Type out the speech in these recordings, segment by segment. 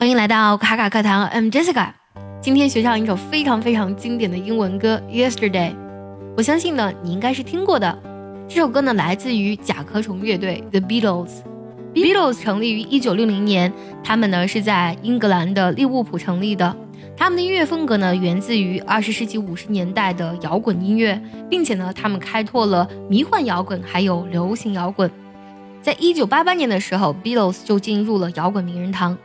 欢迎来到卡卡课堂，I'm Jessica。今天学唱一首非常非常经典的英文歌《Yesterday》，我相信呢你应该是听过的。这首歌呢来自于甲壳虫乐队 The Beatles。Beatles 成立于1960年，他们呢是在英格兰的利物浦成立的。他们的音乐风格呢源自于20世纪50年代的摇滚音乐，并且呢他们开拓了迷幻摇滚还有流行摇滚。在1988年的时候，Beatles 就进入了摇滚名人堂。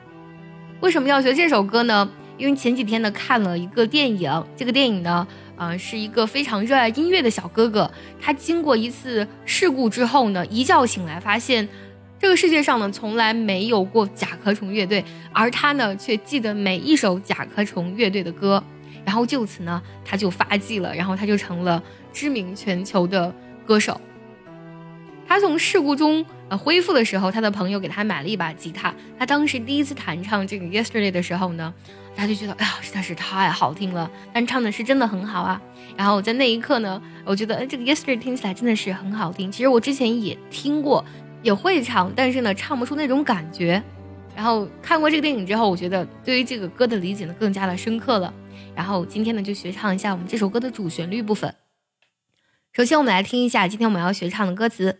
为什么要学这首歌呢？因为前几天呢看了一个电影，这个电影呢，呃，是一个非常热爱音乐的小哥哥，他经过一次事故之后呢，一觉醒来发现，这个世界上呢从来没有过甲壳虫乐队，而他呢却记得每一首甲壳虫乐队的歌，然后就此呢他就发迹了，然后他就成了知名全球的歌手。他从事故中呃恢复的时候，他的朋友给他买了一把吉他。他当时第一次弹唱这个 Yesterday 的时候呢，他就觉得哎呀实在是太好听了，但唱的是真的很好啊。然后在那一刻呢，我觉得哎这个 Yesterday 听起来真的是很好听。其实我之前也听过，也会唱，但是呢唱不出那种感觉。然后看过这个电影之后，我觉得对于这个歌的理解呢更加的深刻了。然后今天呢就学唱一下我们这首歌的主旋律部分。首先我们来听一下今天我们要学唱的歌词。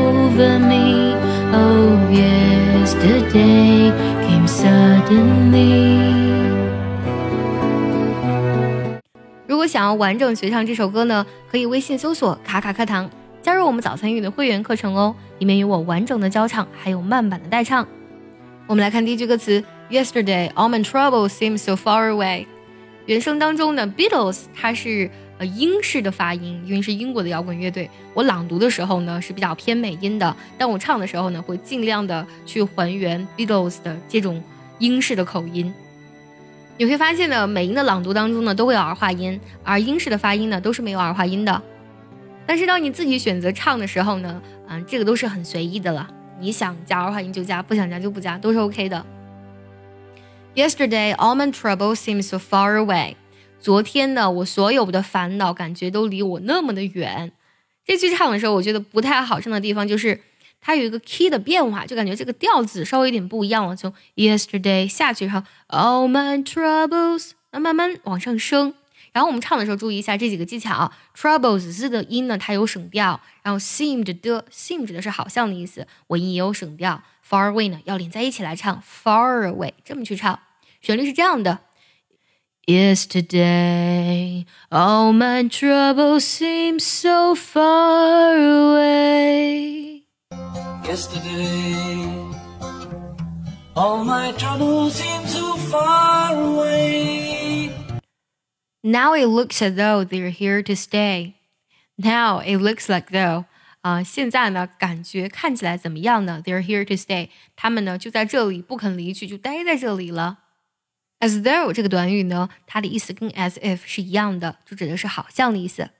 suddenly. 如果想要完整学唱这首歌呢，可以微信搜索“卡卡课堂”，加入我们早餐语的会员课程哦，里面有我完整的教唱，还有慢版的代唱。我们来看第一句歌词：Yesterday, all my troubles seem so far away。原声当中呢，Beatles 它是呃英式的发音，因为是英国的摇滚乐队。我朗读的时候呢是比较偏美音的，但我唱的时候呢会尽量的去还原 Beatles 的这种英式的口音。你会发现呢，美音的朗读当中呢都会有儿化音，而英式的发音呢都是没有儿化音的。但是当你自己选择唱的时候呢，嗯，这个都是很随意的了。你想加儿化音就加，不想加就不加，都是 OK 的。Yesterday, all my troubles seem so far away. 昨天呢，我所有的烦恼感觉都离我那么的远。这句唱的时候，我觉得不太好唱的地方就是它有一个 key 的变化，就感觉这个调子稍微有点不一样了。从 yesterday 下去，然后 all my troubles，那慢慢往上升。然后我们唱的时候注意一下这几个技巧。troubles 字的音呢，它有省调。然后 seemed 的 seem 指的是好像的意思，我音也有省调。far away 呢，要连在一起来唱，far away 这么去唱。旋律是这样的。Yesterday, all my troubles seem so far away. Yesterday, all my troubles seem so far away. Now it looks as though they're here to stay. Now it looks like though. 啊、现在呢，感觉看起来怎么样呢？They're here to stay，他们呢就在这里，不肯离去，就待在这里了。As though 这个短语呢，它的意思跟 as if 是一样的，就指的是好像的意思。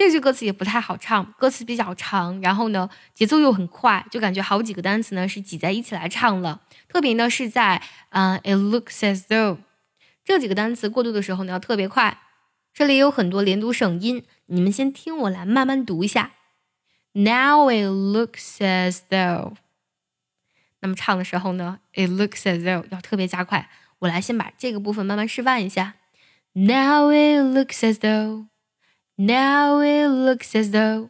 这句歌词也不太好唱，歌词比较长，然后呢节奏又很快，就感觉好几个单词呢是挤在一起来唱了。特别呢是在嗯、it looks as though 这几个单词过渡的时候呢要特别快。这里有很多连读省音，你们先听我来慢慢读一下。Now it looks as though。那么唱的时候呢，it looks as though 要特别加快。我来先把这个部分慢慢示范一下。Now it looks as though, now it looks as though，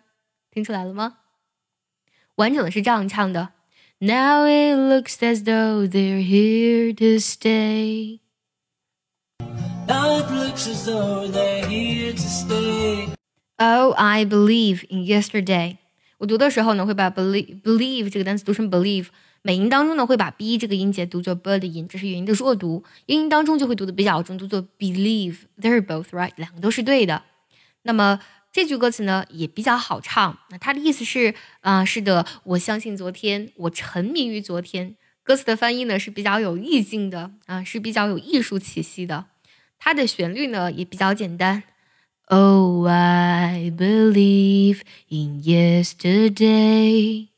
听出来了吗？完整的是这样唱的。Now it looks as though they're here to stay. Now it looks as though they're here to stay. Oh, I believe in yesterday. 我读的时候呢，会把 believe believe 这个单词读成 believe。美音当中呢，会把 b 这个音节读作 b 的音，这是元音的弱读。英音当中就会读的比较重，读作 believe。They're both right，两个都是对的。 那么这句歌词呢也比较好唱。那它的意思是，啊、是的，我相信昨天，我沉迷于昨天。歌词的翻译呢是比较有意境的啊、是比较有艺术气息的。它的旋律呢也比较简单。Oh, I believe in yesterday.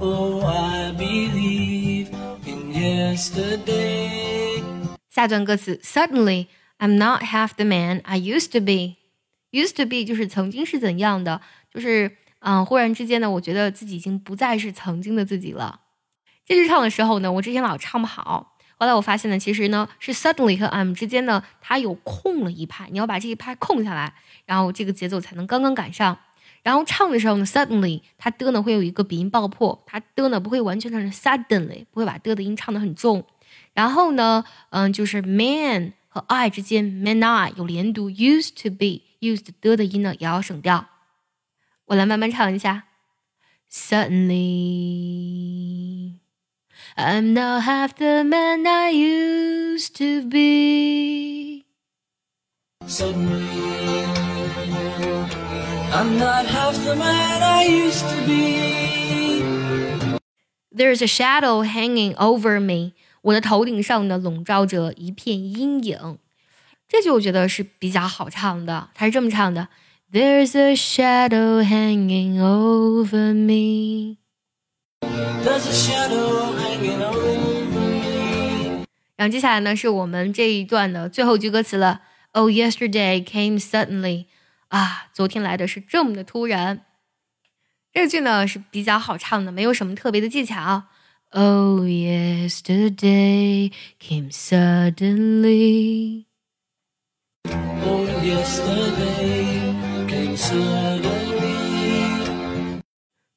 Oh, I believe in yesterday. 下段歌词，Suddenly I'm not half the man I used to be. Used to be 就是曾经是怎样的，就是嗯，忽然之间呢，我觉得自己已经不再是曾经的自己了。这句唱的时候呢，我之前老唱不好，后来我发现呢，其实呢是 suddenly 和 I'm 之间呢，它有空了一拍，你要把这一拍空下来，然后这个节奏才能刚刚赶上。然后唱的时候呢，suddenly 它的呢会有一个鼻音爆破，它的呢不会完全唱成 suddenly，不会把的的音唱得很重。然后呢，嗯，就是 man 和 I 之间 man I 有连读，used to be used 的的音呢也要省掉。我来慢慢唱一下，suddenly。I'm not half the man I used to be. Suddenly, I'm not half the man I used to be. There's a shadow hanging over me. 我的头顶上呢笼罩着一片阴影。 这句我觉得是比较好唱的，它是这么唱的：There's a shadow hanging over me。There's a shadow hanging over me. 然后接下来呢是我们这一段的最后一句歌词了。Oh, yesterday came suddenly. 啊，昨天来的是这么的突然。这句呢是比较好唱的，没有什么特别的技巧。Oh, yesterday came suddenly. Oh, yesterday came suddenly.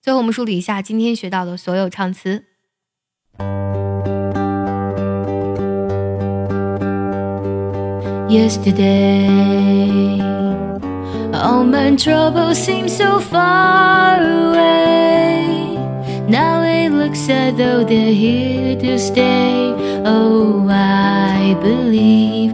最后我们梳理一下今天学到的所有唱词。Yesterday, all my troubles seem so far away. Now it looks as though they're here to stay. Oh, I believe